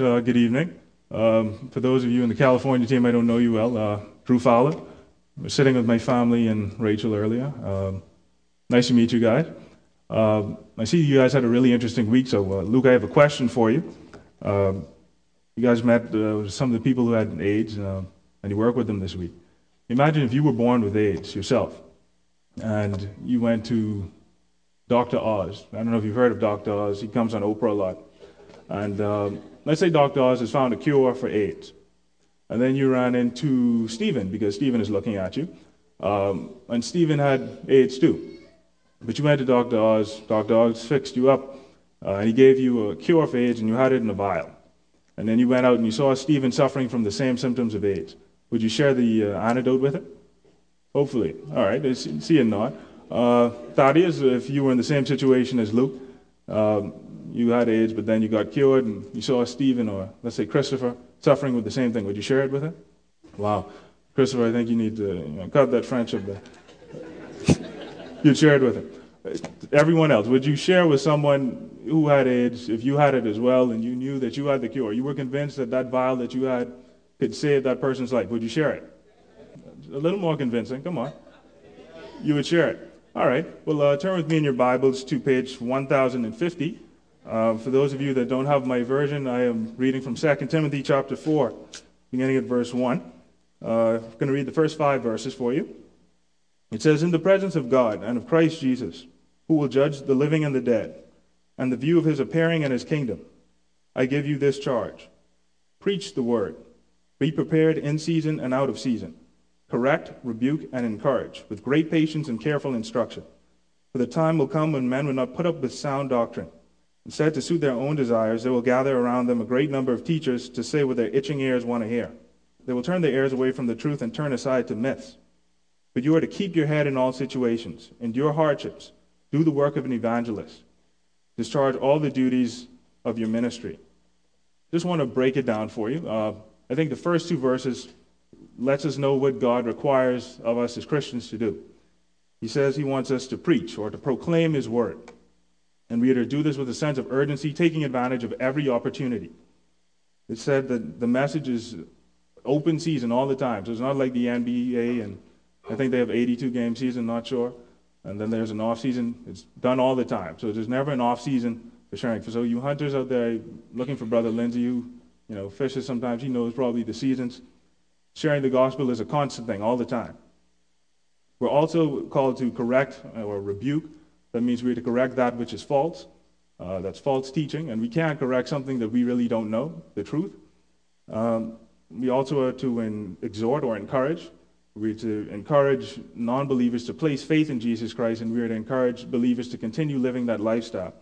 Uh, good evening. Um, for those of you in the California team, I don't know you well. Uh, Drew Fowler. I was sitting with my family and Rachel earlier. Um, nice to meet you guys. Um, I see you guys had a really interesting week. So, uh, Luke, I have a question for you. You guys met some of the people who had AIDS, and you work with them this week. Imagine if you were born with AIDS yourself, and you went to Dr. Oz. I don't know if you've heard of Dr. Oz. He comes on Oprah a lot. And um, let's say Dr. Oz has found a cure for AIDS. And then you ran into Stephen because Stephen is looking at you. Um, and Stephen had AIDS too. But you went to Dr. Oz. Dr. Oz fixed you up. Uh, and he gave you a cure for AIDS and you had it in a vial. And then you went out and you saw Stephen suffering from the same symptoms of AIDS. Would you share the uh, antidote with him? Hopefully. All right. See a nod. Uh, Thaddeus, if you were in the same situation as Luke, um, you had AIDS, but then you got cured, and you saw Stephen or let's say Christopher suffering with the same thing. Would you share it with him? Wow, Christopher, I think you need to you know, cut that friendship there. You'd share it with him. Everyone else, would you share with someone who had AIDS if you had it as well, and you knew that you had the cure? You were convinced that that vial that you had could save that person's life. Would you share it? A little more convincing. Come on. You would share it. All right. Well, uh, turn with me in your Bibles to page 1050. Uh, for those of you that don't have my version, I am reading from 2 Timothy chapter 4, beginning at verse 1. Uh, I'm going to read the first five verses for you. It says, In the presence of God and of Christ Jesus, who will judge the living and the dead, and the view of his appearing and his kingdom, I give you this charge Preach the word, be prepared in season and out of season correct, rebuke, and encourage with great patience and careful instruction. For the time will come when men will not put up with sound doctrine. Instead, to suit their own desires, they will gather around them a great number of teachers to say what their itching ears want to hear. They will turn their ears away from the truth and turn aside to myths. But you are to keep your head in all situations, endure hardships, do the work of an evangelist, discharge all the duties of your ministry. Just want to break it down for you. Uh, I think the first two verses lets us know what God requires of us as Christians to do. He says he wants us to preach or to proclaim his word. And we are to do this with a sense of urgency, taking advantage of every opportunity. It said that the message is open season all the time. So it's not like the NBA, and I think they have 82 game season, not sure. And then there's an off season. It's done all the time. So there's never an off season for sharing. So you hunters out there looking for Brother Lindsay, you, you know, fishes sometimes, he knows probably the seasons. Sharing the gospel is a constant thing all the time. We're also called to correct or rebuke. That means we're to correct that which is false. Uh, that's false teaching, and we can't correct something that we really don't know, the truth. Um, we also are to in, exhort or encourage. We're to encourage non believers to place faith in Jesus Christ, and we're to encourage believers to continue living that lifestyle.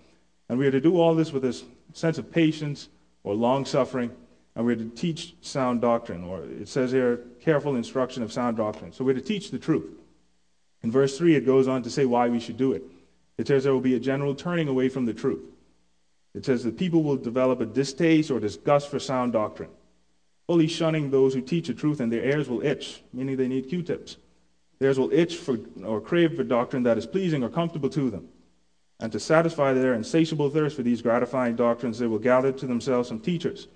And we are to do all this with a sense of patience or long suffering and we're to teach sound doctrine, or it says here, careful instruction of sound doctrine. So we're to teach the truth. In verse 3, it goes on to say why we should do it. It says there will be a general turning away from the truth. It says that people will develop a distaste or disgust for sound doctrine, fully shunning those who teach the truth, and their ears will itch, meaning they need Q tips. Theirs will itch for or crave for doctrine that is pleasing or comfortable to them. And to satisfy their insatiable thirst for these gratifying doctrines, they will gather to themselves some teachers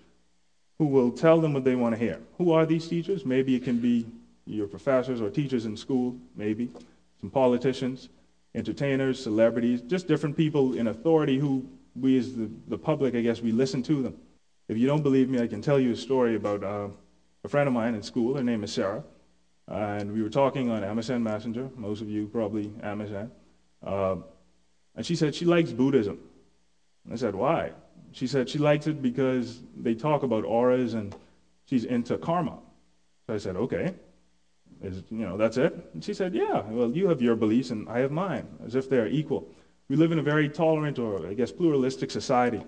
who will tell them what they want to hear. Who are these teachers? Maybe it can be your professors or teachers in school, maybe, some politicians, entertainers, celebrities, just different people in authority who we as the, the public, I guess, we listen to them. If you don't believe me, I can tell you a story about uh, a friend of mine in school. Her name is Sarah. Uh, and we were talking on MSN Messenger. Most of you probably MSN. Uh, and she said she likes Buddhism. I said, why? She said she likes it because they talk about auras and she's into karma. So I said, okay. Is, you know, that's it? And she said, yeah, well, you have your beliefs and I have mine, as if they're equal. We live in a very tolerant or, I guess, pluralistic society.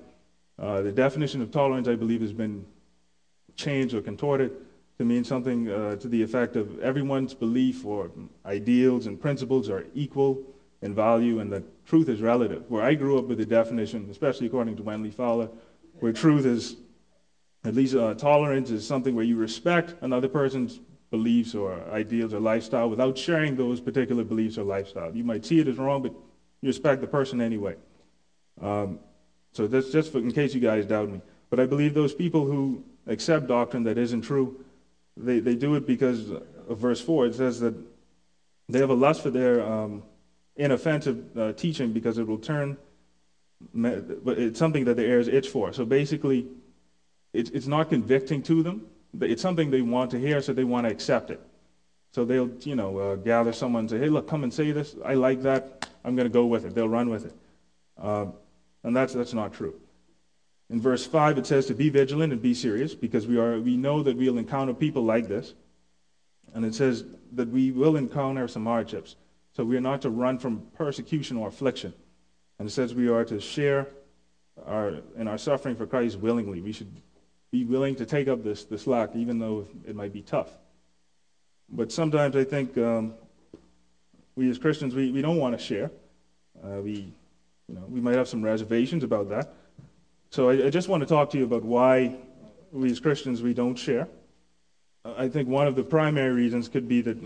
Uh, the definition of tolerance, I believe, has been changed or contorted to mean something uh, to the effect of everyone's belief or ideals and principles are equal in value and that truth is relative. Where I grew up with the definition, especially according to Wendley Fowler, where truth is, at least uh, tolerance is something where you respect another person's beliefs or ideals or lifestyle without sharing those particular beliefs or lifestyle. You might see it as wrong, but you respect the person anyway. Um, so that's just for, in case you guys doubt me. But I believe those people who accept doctrine that isn't true, they, they do it because of verse 4. It says that they have a lust for their um, inoffensive uh, teaching because it will turn, but it's something that the ears itch for. So basically, it's, it's not convicting to them. It's something they want to hear, so they want to accept it. So they'll, you know, uh, gather someone and say, hey, look, come and say this. I like that. I'm going to go with it. They'll run with it. Uh, and that's, that's not true. In verse 5, it says to be vigilant and be serious because we, are, we know that we'll encounter people like this. And it says that we will encounter some hardships. So we are not to run from persecution or affliction. And it says we are to share our, in our suffering for Christ willingly. We should be willing to take up this, this slack, even though it might be tough. But sometimes I think um, we as Christians, we, we don't want to share. Uh, we, you know, we might have some reservations about that. So I, I, just want to talk to you about why we as Christians, we don't share. I think one of the primary reasons could be that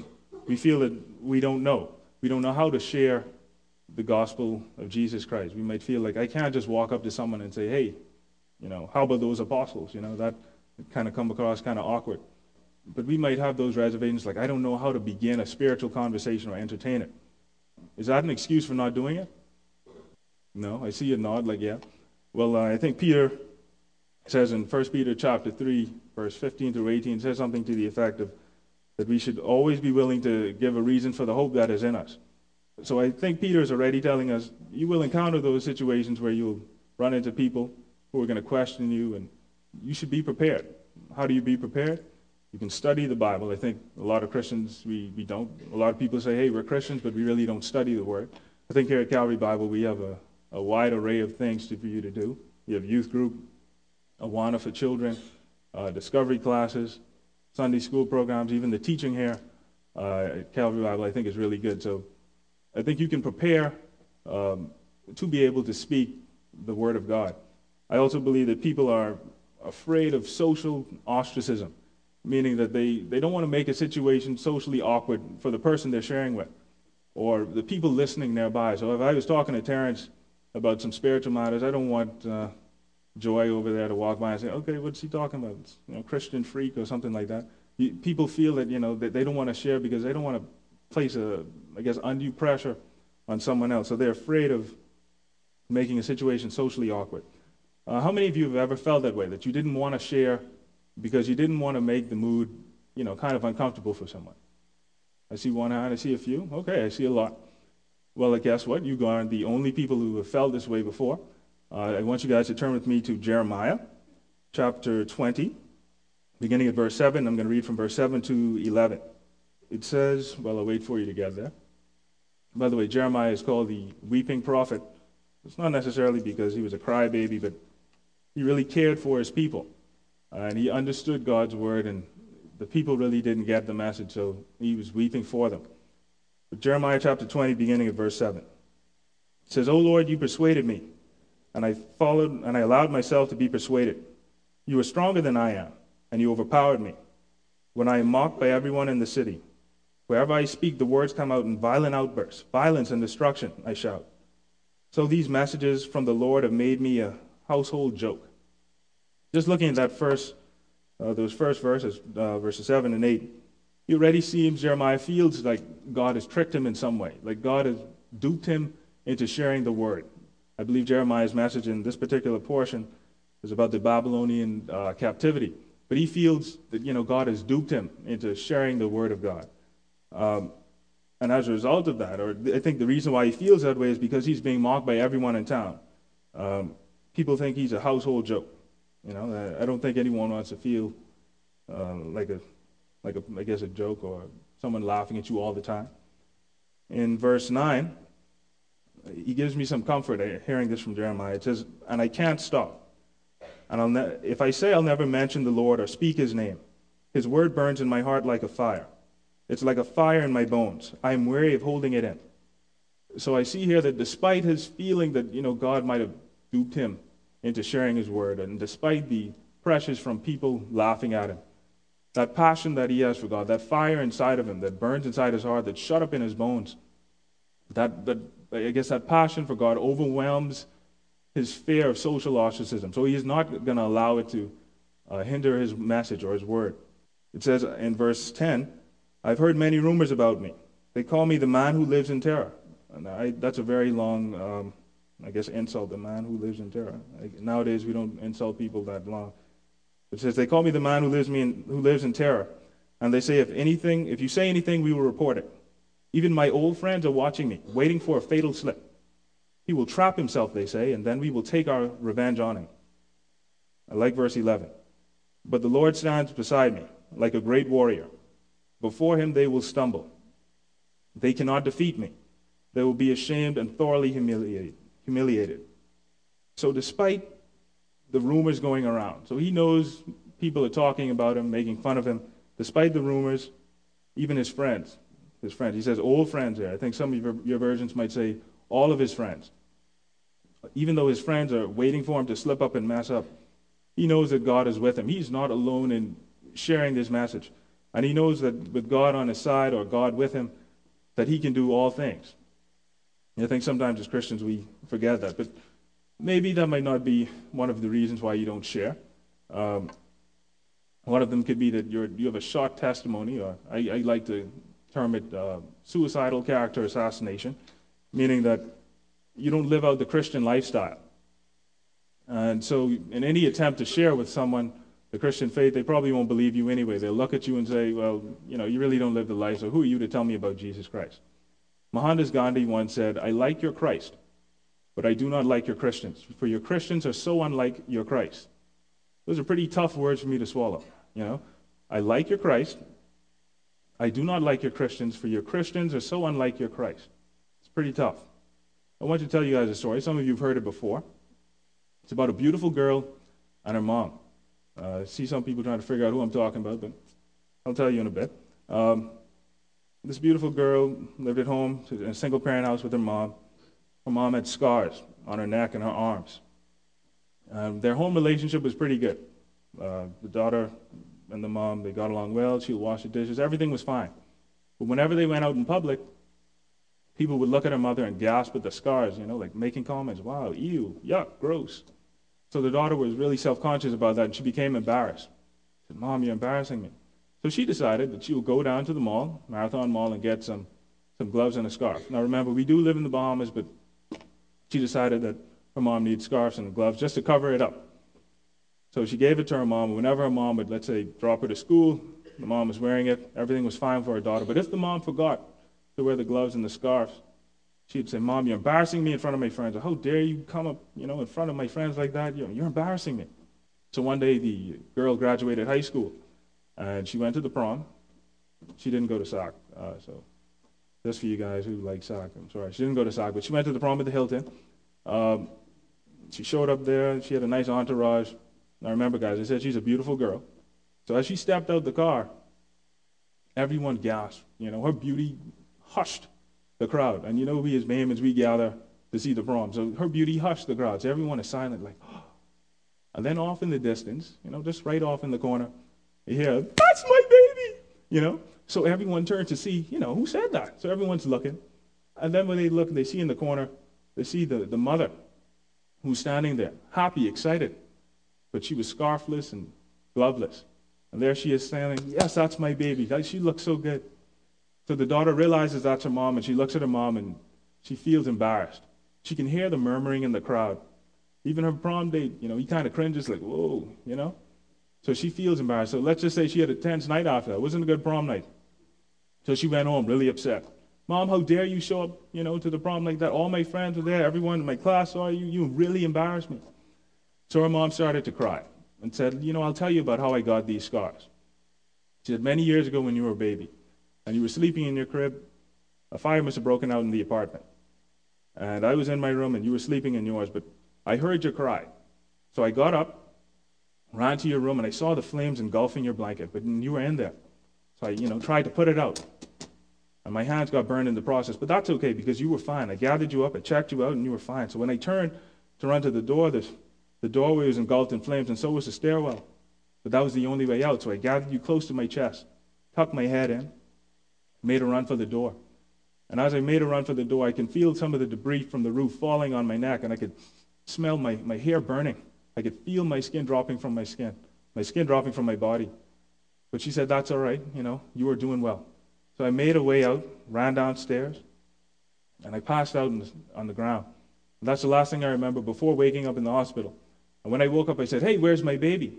we feel that we don't know. We don't know how to share the gospel of Jesus Christ. We might feel like I can't just walk up to someone and say, hey, you know, how about those apostles? You know, that kind of come across kind of awkward but we might have those reservations like, I don't know how to begin a spiritual conversation or entertain it. Is that an excuse for not doing it? No, I see you nod like, yeah. Well, uh, I think Peter says in 1 Peter chapter 3, verse 15 through 18, says something to the effect of that we should always be willing to give a reason for the hope that is in us. So I think Peter is already telling us you will encounter those situations where you'll run into people who are going to question you, and you should be prepared. How do you be prepared? You can study the Bible. I think a lot of Christians, we, we don't. A lot of people say, hey, we're Christians, but we really don't study the Word. I think here at Calvary Bible, we have a, a wide array of things to, for you to do. You have youth group, Awana for children, uh, discovery classes, Sunday school programs, even the teaching here uh, at Calvary Bible, I think is really good. So I think you can prepare um, to be able to speak the Word of God. I also believe that people are afraid of social ostracism meaning that they, they don't want to make a situation socially awkward for the person they're sharing with or the people listening nearby. So if I was talking to Terrence about some spiritual matters, I don't want uh, Joy over there to walk by and say, okay, what's he talking about? You know, Christian freak or something like that. people feel that, you know, that they don't want to share because they don't want to place a, I guess, undue pressure on someone else. So they're afraid of making a situation socially awkward. Uh, how many of you have ever felt that way, that you didn't want to share because you didn't want to make the mood, you know, kind of uncomfortable for someone. I see one hand, I see a few. Okay, I see a lot. Well, guess what? You aren't the only people who have felt this way before. Uh, I want you guys to turn with me to Jeremiah chapter 20, beginning at verse 7. I'm going to read from verse 7 to 11. It says, well, I'll wait for you to get there. By the way, Jeremiah is called the weeping prophet. It's not necessarily because he was a crybaby, but he really cared for his people. Uh, and he understood God's word, and the people really didn't get the message, so he was weeping for them. But Jeremiah chapter 20, beginning at verse 7, it says, O Lord, you persuaded me, and I followed, and I allowed myself to be persuaded. You are stronger than I am, and you overpowered me. When I am mocked by everyone in the city, wherever I speak, the words come out in violent outbursts, violence and destruction, I shout. So these messages from the Lord have made me a household joke. Just looking at that first, uh, those first verses, uh, verses 7 and 8, it already seems Jeremiah feels like God has tricked him in some way, like God has duped him into sharing the word. I believe Jeremiah's message in this particular portion is about the Babylonian uh, captivity. But he feels that, you know, God has duped him into sharing the word of God. Um, and as a result of that, or I think the reason why he feels that way is because he's being mocked by everyone in town. Um, people think he's a household joke. You know, I don't think anyone wants to feel uh, like a, like a, I guess a joke or someone laughing at you all the time. In verse nine, he gives me some comfort uh, hearing this from Jeremiah. It says, "And I can't stop. And I'll ne- if I say I'll never mention the Lord or speak His name, His word burns in my heart like a fire. It's like a fire in my bones. I am weary of holding it in." So I see here that despite his feeling that you know God might have duped him into sharing his word. And despite the pressures from people laughing at him, that passion that he has for God, that fire inside of him that burns inside his heart, that's shut up in his bones, that, that I guess that passion for God overwhelms his fear of social ostracism. So he is not going to allow it to uh, hinder his message or his word. It says in verse 10 I've heard many rumors about me. They call me the man who lives in terror. And I, that's a very long, um, I guess, insult, the man who lives in terror. nowadays, we don't insult people that long. It says, They call me the man who lives, me in, who lives in terror. And they say, If anything, if you say anything, we will report it. Even my old friends are watching me, waiting for a fatal slip. He will trap himself, they say, and then we will take our revenge on him. I like verse 11. But the Lord stands beside me like a great warrior. Before him they will stumble. They cannot defeat me. They will be ashamed and thoroughly humiliated. Humiliated. So, despite the rumors going around, so he knows people are talking about him, making fun of him, despite the rumors, even his friends, his friends, he says old friends there. I think some of your, your versions might say all of his friends. Even though his friends are waiting for him to slip up and mess up, he knows that God is with him. He's not alone in sharing this message. And he knows that with God on his side or God with him, that he can do all things. I think sometimes as Christians we forget that. But maybe that might not be one of the reasons why you don't share. Um, one of them could be that you have a short testimony, or I, I like to term it uh, suicidal character assassination, meaning that you don't live out the Christian lifestyle. And so, in any attempt to share with someone the Christian faith, they probably won't believe you anyway. They'll look at you and say, well, you know, you really don't live the life, so who are you to tell me about Jesus Christ? Mohandas Gandhi once said, I like your Christ, but I do not like your Christians, for your Christians are so unlike your Christ. Those are pretty tough words for me to swallow, you know. I like your Christ. I do not like your Christians, for your Christians are so unlike your Christ. It's pretty tough. I want to tell you guys a story. Some of you have heard it before. It's about a beautiful girl and her mom. Uh, I see some people trying to figure out who I'm talking about, but I'll tell you in a bit. Um, this beautiful girl lived at home in a single parent house with her mom. Her mom had scars on her neck and her arms. Um, their home relationship was pretty good. Uh, the daughter and the mom, they got along well. She would wash the dishes. Everything was fine. But whenever they went out in public, people would look at her mother and gasp at the scars, you know, like making comments, wow, ew, yuck, gross. So the daughter was really self conscious about that, and she became embarrassed. She said, Mom, you're embarrassing me. So she decided that she would go down to the mall, Marathon Mall, and get some, some gloves and a scarf. Now remember, we do live in the Bahamas, but she decided that her mom needs scarves and gloves just to cover it up. So she gave it to her mom. Whenever her mom would, let's say, drop her to school, the mom was wearing it. Everything was fine for her daughter. But if the mom forgot to wear the gloves and the scarf, she'd say, Mom, you're embarrassing me in front of my friends. Oh, how dare you come up, you know, in front of my friends like that? You're embarrassing me. So one day the girl graduated high school and she went to the prom. She didn't go to SAC. Uh, so just for you guys who like SAC, I'm sorry. She didn't go to SAC, but she went to the prom at the Hilton. Um, she showed up there. She had a nice entourage. Now remember, guys, I said she's a beautiful girl. So as she stepped out the car, everyone gasped. You know, her beauty hushed the crowd. And you know, we as Bahamians, we gather to see the prom. So her beauty hushed the crowd. So everyone is silent, like, oh. And then off in the distance, you know, just right off in the corner, hear, that's my baby, you know. So everyone turns to see, you know, who said that? So everyone's looking. And then when they look, they see in the corner, they see the, the mother who's standing there, happy, excited. But she was scarfless and gloveless. And there she is standing, yes, that's my baby. She looks so good. So the daughter realizes that's her mom, and she looks at her mom and she feels embarrassed. She can hear the murmuring in the crowd. Even her prom date, you know, he kind of cringes, like, whoa, you know? So she feels embarrassed. So let's just say she had a tense night after that. It wasn't a good prom night. So she went home really upset. Mom, how dare you show up, you know, to the prom like that? All my friends were there. Everyone in my class saw you. You really embarrassed me. So her mom started to cry and said, you know, I'll tell you about how I got these scars. She said, many years ago when you were a baby, and you were sleeping in your crib, a fire must have broken out in the apartment. And I was in my room and you were sleeping in yours, but I heard you cry. So I got up, ran to your room, and I saw the flames engulfing your blanket, but you were in there. So I, you know, tried to put it out. And my hands got burned in the process, but that's okay because you were fine. I gathered you up, I checked you out, and you were fine. So when I turned to run to the door, the, the doorway was engulfed in flames, and so was the stairwell. But that was the only way out. So I gathered you close to my chest, tucked my head in, made a run for the door. And as I made a run for the door, I can feel some of the debris from the roof falling on my neck, and I could smell my, my hair burning. I could feel my skin dropping from my skin, my skin dropping from my body. But she said, That's all right, you know, you are doing well. So I made a way out, ran downstairs, and I passed out on the, on the ground. And that's the last thing I remember before waking up in the hospital. And when I woke up, I said, Hey, where's my baby?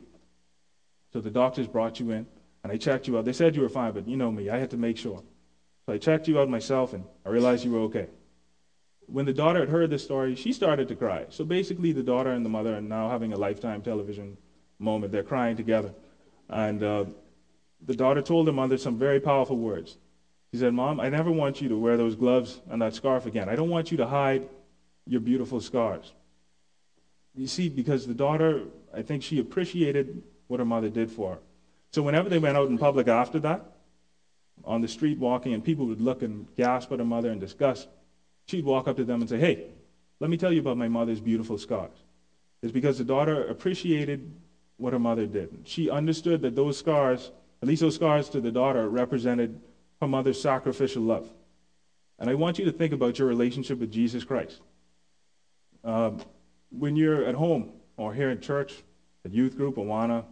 So the doctors brought you in, and I checked you out. They said you were fine, but you know me, I had to make sure. So I checked you out myself, and I realized you were okay. When the daughter had heard this story, she started to cry. So basically, the daughter and the mother are now having a lifetime television moment. They're crying together. And uh, the daughter told the mother some very powerful words. She said, Mom, I never want you to wear those gloves and that scarf again. I don't want you to hide your beautiful scars. You see, because the daughter, I think she appreciated what her mother did for her. So whenever they went out in public after that, on the street walking, and people would look and gasp at her mother in disgust, she'd walk up to them and say, Hey, let me tell you about my mother's beautiful scars. It's because the daughter appreciated what her mother did. She understood that those scars, at least those scars to the daughter, represented her mother's sacrificial love. And I want you to think about your relationship with Jesus Christ. Um, when you're at home or here in church, at youth group, Awana,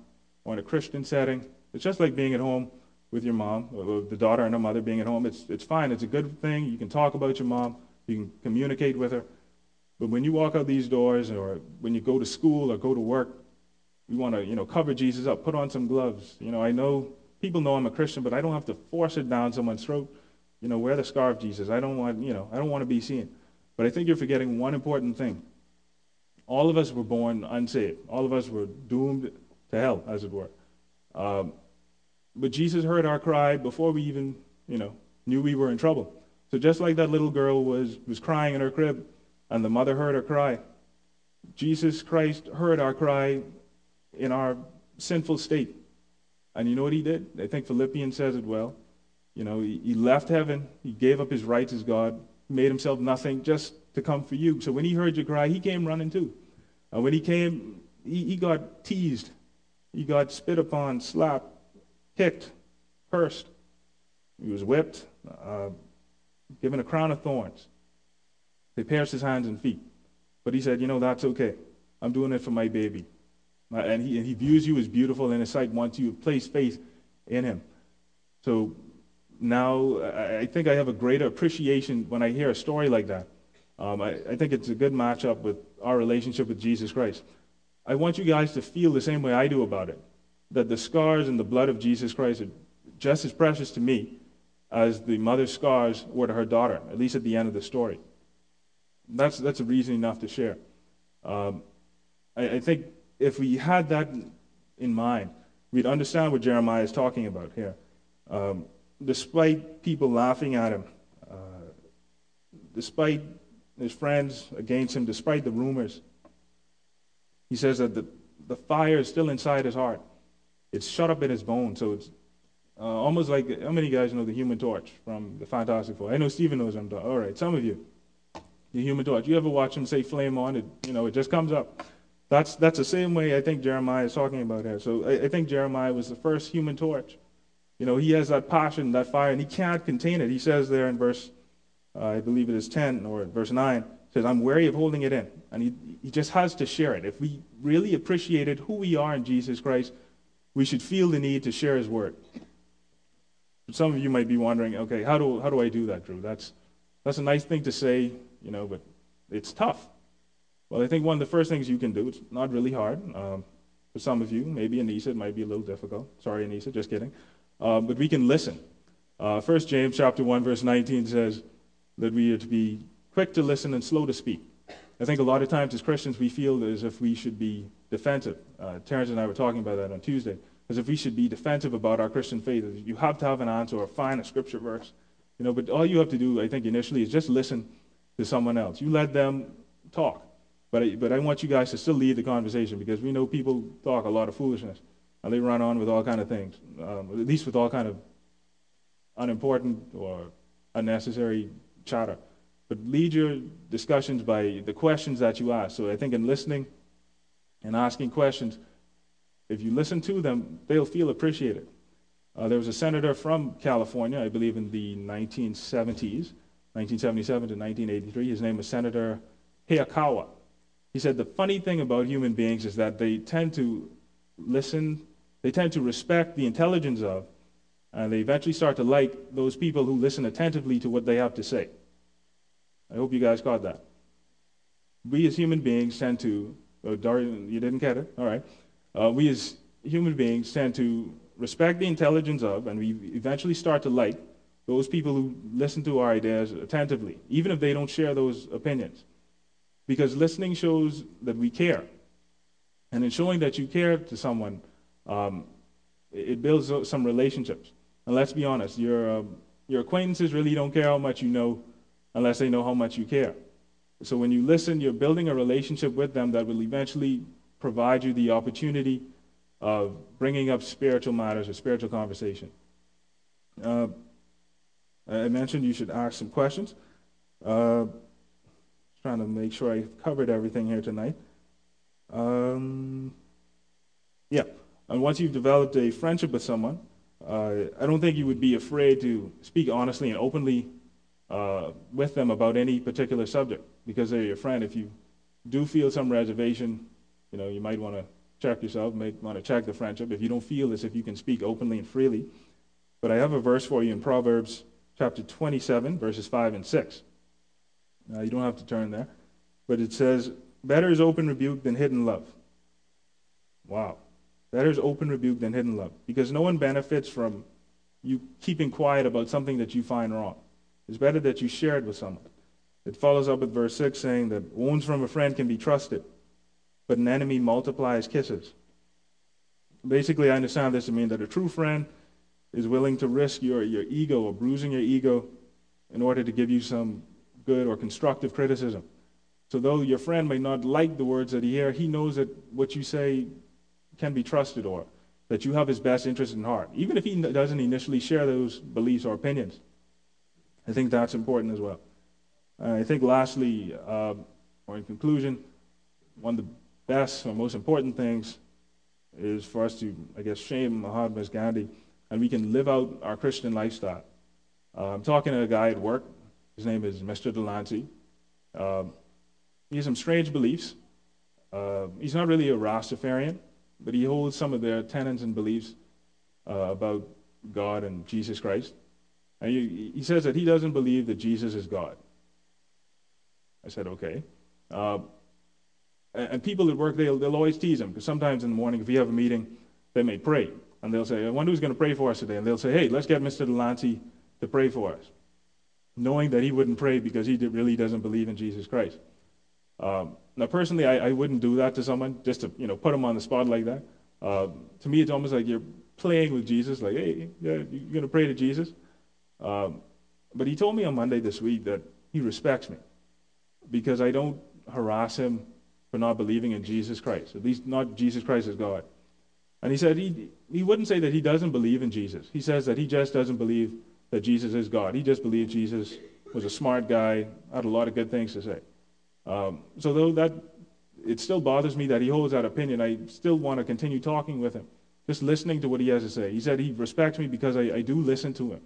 or in a Christian setting, it's just like being at home with your mom, or the daughter and her mother being at home. It's, it's fine. It's a good thing. You can talk about your mom. You can communicate with her. But when you walk out these doors or when you go to school or go to work, you want to, you know, cover Jesus up, put on some gloves. You know, I know people know I'm a Christian, but I don't have to force it down someone's throat. You know, wear the scarf, Jesus. I don't want, you know, I don't want to be seen. But I think you're forgetting one important thing. All of us were born unsaved. All of us were doomed to hell, as it were. Um, but Jesus heard our cry before we even, you know, knew we were in trouble. So just like that little girl was, was crying in her crib, and the mother heard her cry, Jesus Christ heard our cry in our sinful state. And you know what he did? I think Philippians says it well. You know, he, he left heaven, he gave up his rights as God, made himself nothing just to come for you. So when he heard you cry, he came running too. And when he came, he, he got teased, he got spit upon, slapped, kicked, cursed. He was whipped, uh, given a crown of thorns. They pierced his hands and feet. But he said, You know, that's okay. I'm doing it for my baby. And, he, and he views you as beautiful in his sight once you place faith in him. So now I, I think I have a greater appreciation when I hear a story like that. Um, I, I think it's a good matchup with our relationship with Jesus Christ. I want you guys to feel the same way I do about it that the scars and the blood of Jesus Christ are just as precious to me as the mother's scars were to her daughter, at least at the end of the story. That's, that's a reason enough to share. Um, I, I think if we had that in mind, we'd understand what Jeremiah is talking about here. Um, despite people laughing at him, uh, despite his friends against him, despite the rumors, he says that the, the fire is still inside his heart. It's shut up in his bones. So it's uh, almost like how many guys know the Human Torch from the Fantastic Four? I know Steven knows them. All right, some of you, the Human Torch. You ever watch him say "flame on"? It you know it just comes up. That's that's the same way I think Jeremiah is talking about here. So I, I think Jeremiah was the first Human Torch. You know, he has that passion, that fire, and he can't contain it. He says there in verse, uh, I believe it is 10 or verse 9, says, I'm weary of holding it in. And he, he just has to share it. If we really appreciated who we are in Jesus Christ, we should feel the need to share his word. Some of you might be wondering, okay, how do, how do I do that, Drew? That's, that's a nice thing to say, you know, but it's tough. Well, I think one of the first things you can do, it's not really hard. Um, for some of you, maybe Anissa, it might be a little difficult. Sorry, Anissa, just kidding. Uh, but we can listen. Uh, 1 James chapter 1, verse 19 says that we are to be quick to listen and slow to speak. I think a lot of times as Christians, we feel as if we should be defensive. Uh, Terrence and I were talking about that on Tuesday. As if we should be defensive about our Christian faith. You have to have an answer or find a scripture verse. You know, but all you have to do, I think, initially is just listen to someone else. You let them talk. But I, but I want you guys to still lead the conversation because we know people talk a lot of foolishness. And they run on with all kind of things, um, at least with all kind of unimportant or unnecessary chatter. But lead your discussions by the questions that you ask. So I think in listening and asking questions, if you listen to them, they'll feel appreciated. Uh, there was a senator from California, I believe in the 1970s, 1977 to 1983. His name was Senator Hayakawa. He said the funny thing about human beings is that they tend to listen, they tend to respect the intelligence of, and they eventually start to like those people who listen attentively to what they have to say. I hope you guys caught that. We as human beings tend to, oh, Darian, you didn't get it? All right. Uh, we as human beings tend to respect the intelligence of, and we eventually start to like those people who listen to our ideas attentively, even if they don't share those opinions. Because listening shows that we care. And in showing that you care to someone, um, it builds some relationships. And let's be honest, your, um, your acquaintances really don't care how much you know unless they know how much you care. So when you listen, you're building a relationship with them that will eventually provide you the opportunity of bringing up spiritual matters or spiritual conversation. Uh, I mentioned you should ask some questions. Uh, trying to make sure I covered everything here tonight. Um, yeah, and once you've developed a friendship with someone, uh, I don't think you would be afraid to speak honestly and openly uh, with them about any particular subject because they're your friend. If you do feel some reservation, you know, you might want to check yourself, might want to check the friendship. If you don't feel as if you can speak openly and freely. But I have a verse for you in Proverbs chapter 27, verses 5 and 6. Now, you don't have to turn there, but it says, Better is open rebuke than hidden love. Wow. Better is open rebuke than hidden love. Because no one benefits from you keeping quiet about something that you find wrong. It's better that you share it with someone. It follows up with verse 6 saying that wounds from a friend can be trusted, but an enemy multiplies kisses. Basically, I understand this to mean that a true friend is willing to risk your, your ego or bruising your ego in order to give you some good or constructive criticism. So, though your friend may not like the words that he hears, he knows that what you say can be trusted or that you have his best interest in heart, even if he doesn't initially share those beliefs or opinions. I think that's important as well. I think, lastly, uh, or in conclusion, one of the best or most important things is for us to, I guess, shame Mahatma Gandhi and we can live out our Christian lifestyle. Uh, I'm talking to a guy at work. His name is Mr. Delancey. Uh, he has some strange beliefs. Uh, he's not really a Rastafarian, but he holds some of their tenets and beliefs uh, about God and Jesus Christ. And he, he, says that he doesn't believe that Jesus is God. I said, okay. And, people at work, they'll, they'll always tease him, because sometimes in the morning, if we have a meeting, they may pray. And they'll say, I wonder who's going to pray for us today. And they'll say, hey, let's get Mr. Delancey to pray for us. Knowing that he wouldn't pray because he really doesn't believe in Jesus Christ. Um, now, personally, I, I, wouldn't do that to someone just to you know put them on the spot like that. Uh, to me, it's almost like you're playing with Jesus. Like, hey, yeah, you're going to pray to Jesus. Um, but he told me on Monday this week that he respects me because I don't harass him for not believing in Jesus Christ. At least not Jesus Christ as God. And he said he, he wouldn't say that he doesn't believe in Jesus. He says that he just doesn't believe that Jesus is God. He just believed Jesus was a smart guy, had a lot of good things to say. Um, so though that it still bothers me that he holds that opinion, I still want to continue talking with him, just listening to what he has to say. He said he respects me because I, I do listen to him.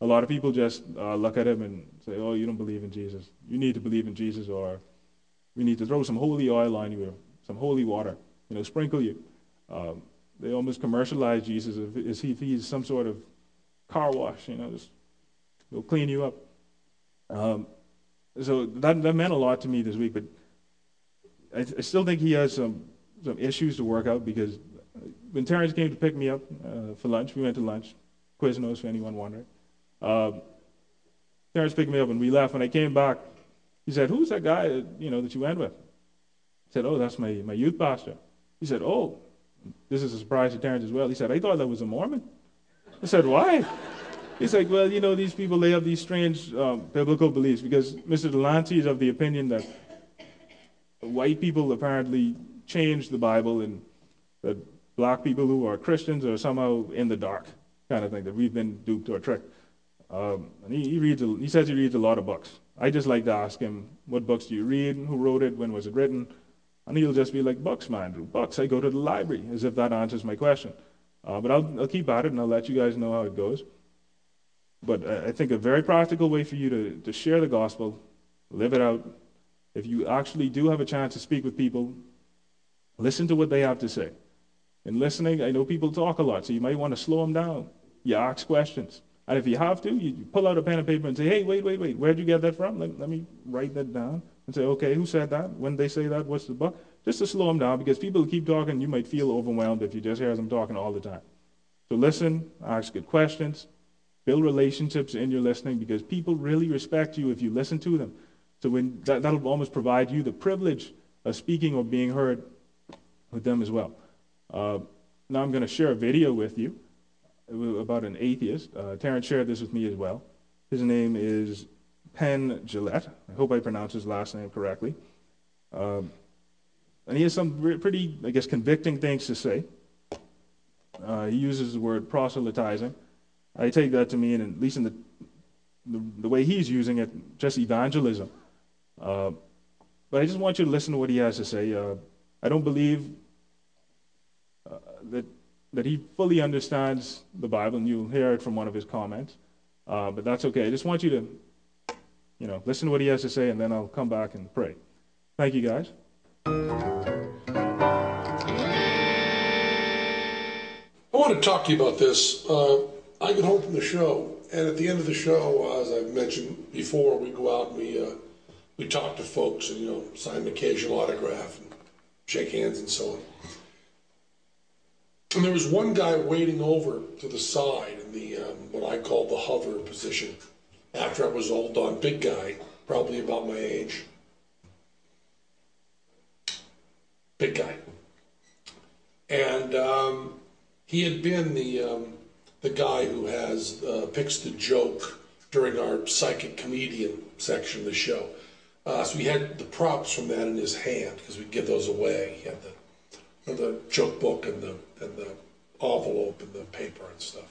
A lot of people just uh, look at him and say, "Oh, you don't believe in Jesus. You need to believe in Jesus, or we need to throw some holy oil on you, some holy water, you know, sprinkle you." Um, they almost commercialize Jesus as if he's some sort of car wash, you know, just he'll clean you up. Um, so that, that meant a lot to me this week, but I, I, still think he has some, some issues to work out because when Terrence came to pick me up uh, for lunch, we went to lunch, Quiznos for anyone wondering. Um, Terrence picked me up and we left. When I came back, he said, "Who's that guy? You know that you went with?" I said, "Oh, that's my my youth pastor." He said, "Oh, this is a surprise to Terrence as well. He said, I thought that was a Mormon. I said, why? He's like, well, you know, these people, they have these strange um, biblical beliefs because Mr. Delancey is of the opinion that white people apparently changed the Bible and that black people who are Christians are somehow in the dark, kind of thing, that we've been duped or tricked. Um, and he, he, reads, he says he reads a lot of books. I just like to ask him, what books do you read? Who wrote it? When was it written? And he'll just be like, Bucks, man, Books." I go to the library, as if that answers my question. Uh, but I'll, I'll keep at it and I'll let you guys know how it goes. But I think a very practical way for you to, to share the gospel, live it out, If you actually do have a chance to speak with people, listen to what they have to say. In listening, I know people talk a lot, so you might want to slow them down. You ask questions. And if you have to, you pull out a pen and paper and say, hey, wait, wait, wait, where'd you get that from? Let, let me write that down and say, okay, who said that? When they say that, what's the book? Just to slow them down because people keep talking, you might feel overwhelmed if you just hear them talking all the time. So listen, ask good questions, build relationships in your listening because people really respect you if you listen to them. So when that, that'll almost provide you the privilege of speaking or being heard with them as well. Uh, now I'm going to share a video with you about an atheist. Uh, Terrence shared this with me as well. His name is Penn Jillette. I hope I pronounced his last name correctly. Um, and he has some pretty, I guess, convicting things to say. Uh, he uses the word proselytizing. I take that to mean, at least in the, the, the way he's using it, just evangelism. Uh, but I just want you to listen to what he has to say. Uh, I don't believe uh, that, that he fully understands the Bible, and you'll hear it from one of his comments. Uh, but that's okay. I just want you to, you know, listen to what he has to say, and then I'll come back and pray. Thank you, guys. I want to talk to you about this. Uh, I get home from the show, and at the end of the show, as I've mentioned before, we go out and we uh, we talk to folks and you know sign an occasional autograph and shake hands and so on. And there was one guy waiting over to the side in the um, what I call the hover position. After I was all done, big guy, probably about my age, big guy, and um, he had been the um, the guy who has uh, picks the joke during our psychic comedian section of the show. Uh, so he had the props from that in his hand because we give those away. He had the the joke book and the and the envelope and the paper and stuff.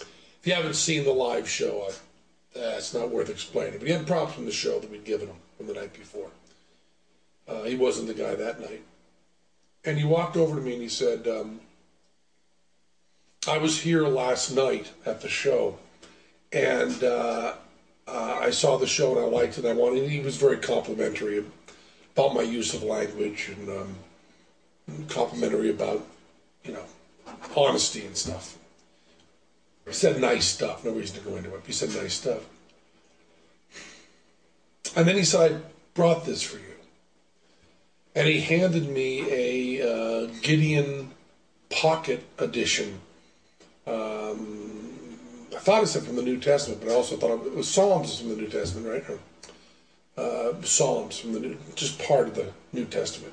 If you haven't seen the live show, I, uh, it's not worth explaining. But he had props from the show that we'd given him from the night before. Uh, he wasn't the guy that night. And he walked over to me and he said, um, I was here last night at the show, and uh, uh, I saw the show and I liked it. I wanted. He was very complimentary about my use of language and um, complimentary about, you know, honesty and stuff. He said nice stuff. No reason to go into it. He said nice stuff. And then he said, I brought this for you. And he handed me a uh, Gideon Pocket Edition um, I thought it said from the New Testament, but I also thought it was Psalms from the New Testament, right? uh, Psalms from the New, just part of the New Testament.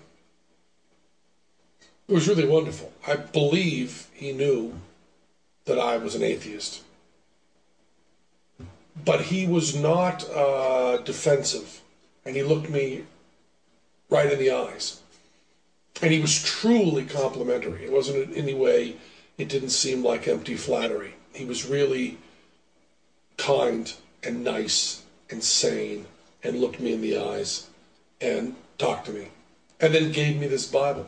it was really wonderful. I believe he knew that I was an atheist. But he was not uh, defensive. And he looked me right in the eyes. And he was truly complimentary. It wasn't in any way it didn't seem like empty flattery. He was really kind and nice and sane and looked me in the eyes and talked to me and then gave me this Bible.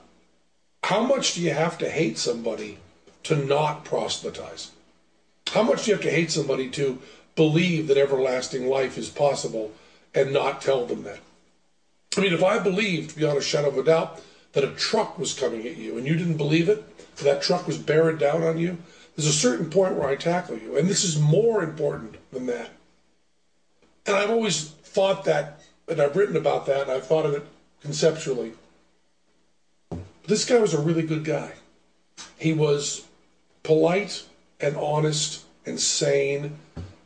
how much do you have to hate somebody to not proselytize? How much do you have to hate somebody to believe that everlasting life is possible and not tell them that? I mean, if I believed beyond a shadow of a doubt that a truck was coming at you and you didn't believe it, that truck was bearing down on you, there's a certain point where I tackle you, and this is more important than that. And I've always thought that, and I've written about that, and I've thought of it conceptually. This guy was a really good guy. He was polite and honest and sane,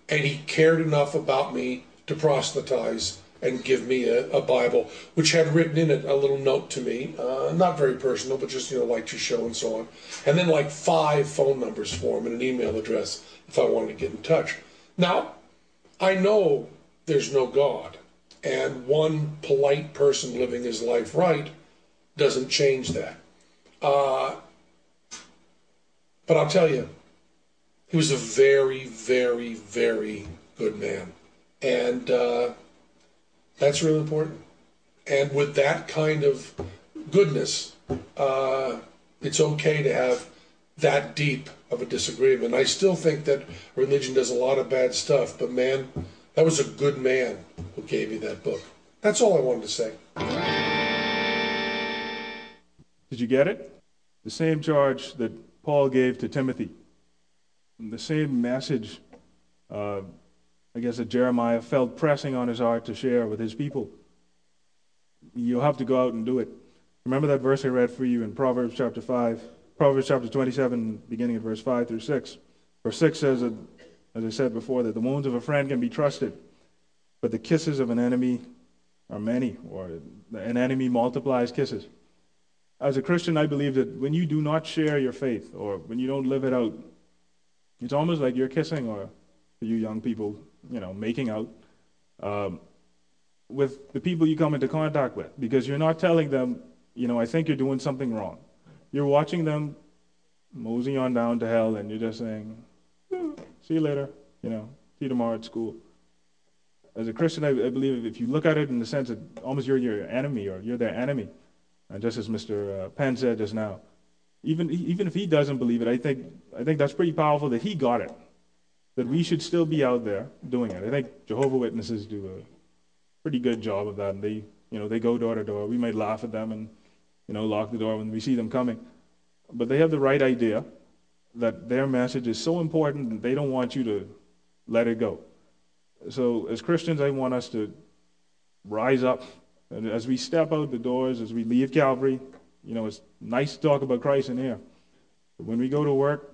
and he cared enough about me to proselytize and give me a, a Bible, which had written in it a little note to me, uh, not very personal, but just, you know, like your show and so on. And then like five phone numbers for him and an email address if I wanted to get in touch. Now, I know there's no God, and one polite person living his life right doesn't change that. Uh, but I'll tell you, he was a very, very, very good man. And uh, that's really important. And with that kind of goodness, uh, it's okay to have that deep of a disagreement. I still think that religion does a lot of bad stuff, but man, that was a good man who gave you that book. That's all I wanted to say. Did you get it? The same charge that Paul gave to Timothy, the same message, uh, I guess, that Jeremiah felt pressing on his heart to share with his people. You'll have to go out and do it. Remember that verse I read for you in Proverbs chapter 5, Proverbs chapter 27, beginning at verse 5 through 6. Verse 6 says, that, as I said before, that the wounds of a friend can be trusted, but the kisses of an enemy are many, or an enemy multiplies kisses. As a Christian, I believe that when you do not share your faith, or when you don't live it out, it's almost like you're kissing, or you young people, you know, making out um, with the people you come into contact with, because you're not telling them, you know, I think you're doing something wrong. You're watching them mosey on down to hell, and you're just saying, eh, see you later, you know, see you tomorrow at school. As a Christian, I, I believe if you look at it in the sense that almost you're your enemy or you're their enemy, and just as Mr. Uh, Penn said just now, even, even if he doesn't believe it, I think, I think that's pretty powerful that he got it. That we should still be out there doing it. I think Jehovah Witnesses do a pretty good job of that. And they, you know, they go door to door. We might laugh at them and you know, lock the door when we see them coming. But they have the right idea that their message is so important that they don't want you to let it go. So, as Christians, I want us to rise up. And as we step out the doors, as we leave Calvary, you know, it's nice to talk about Christ in here. But when we go to work,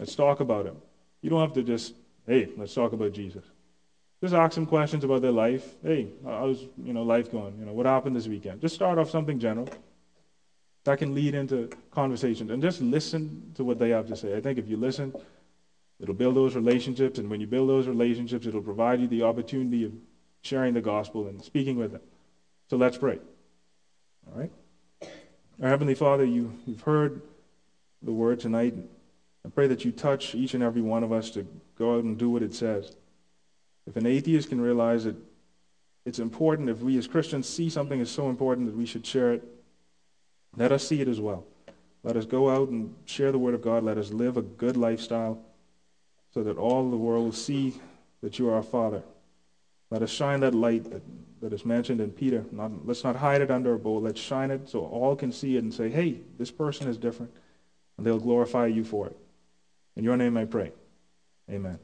let's talk about Him. You don't have to just, hey, let's talk about Jesus. Just ask them questions about their life. Hey, how's you know life going? You know, what happened this weekend? Just start off something general that can lead into conversations and just listen to what they have to say. I think if you listen, it'll build those relationships, and when you build those relationships, it'll provide you the opportunity of sharing the gospel and speaking with them. So let's pray. All right? Our Heavenly Father, you, you've heard the word tonight. I pray that you touch each and every one of us to go out and do what it says. If an atheist can realize that it's important, if we as Christians see something is so important that we should share it, let us see it as well. Let us go out and share the Word of God. Let us live a good lifestyle so that all the world will see that you are our Father. Let us shine that light that, that is mentioned in Peter. Not, let's not hide it under a bowl. Let's shine it so all can see it and say, hey, this person is different. And they'll glorify you for it. In your name I pray. Amen.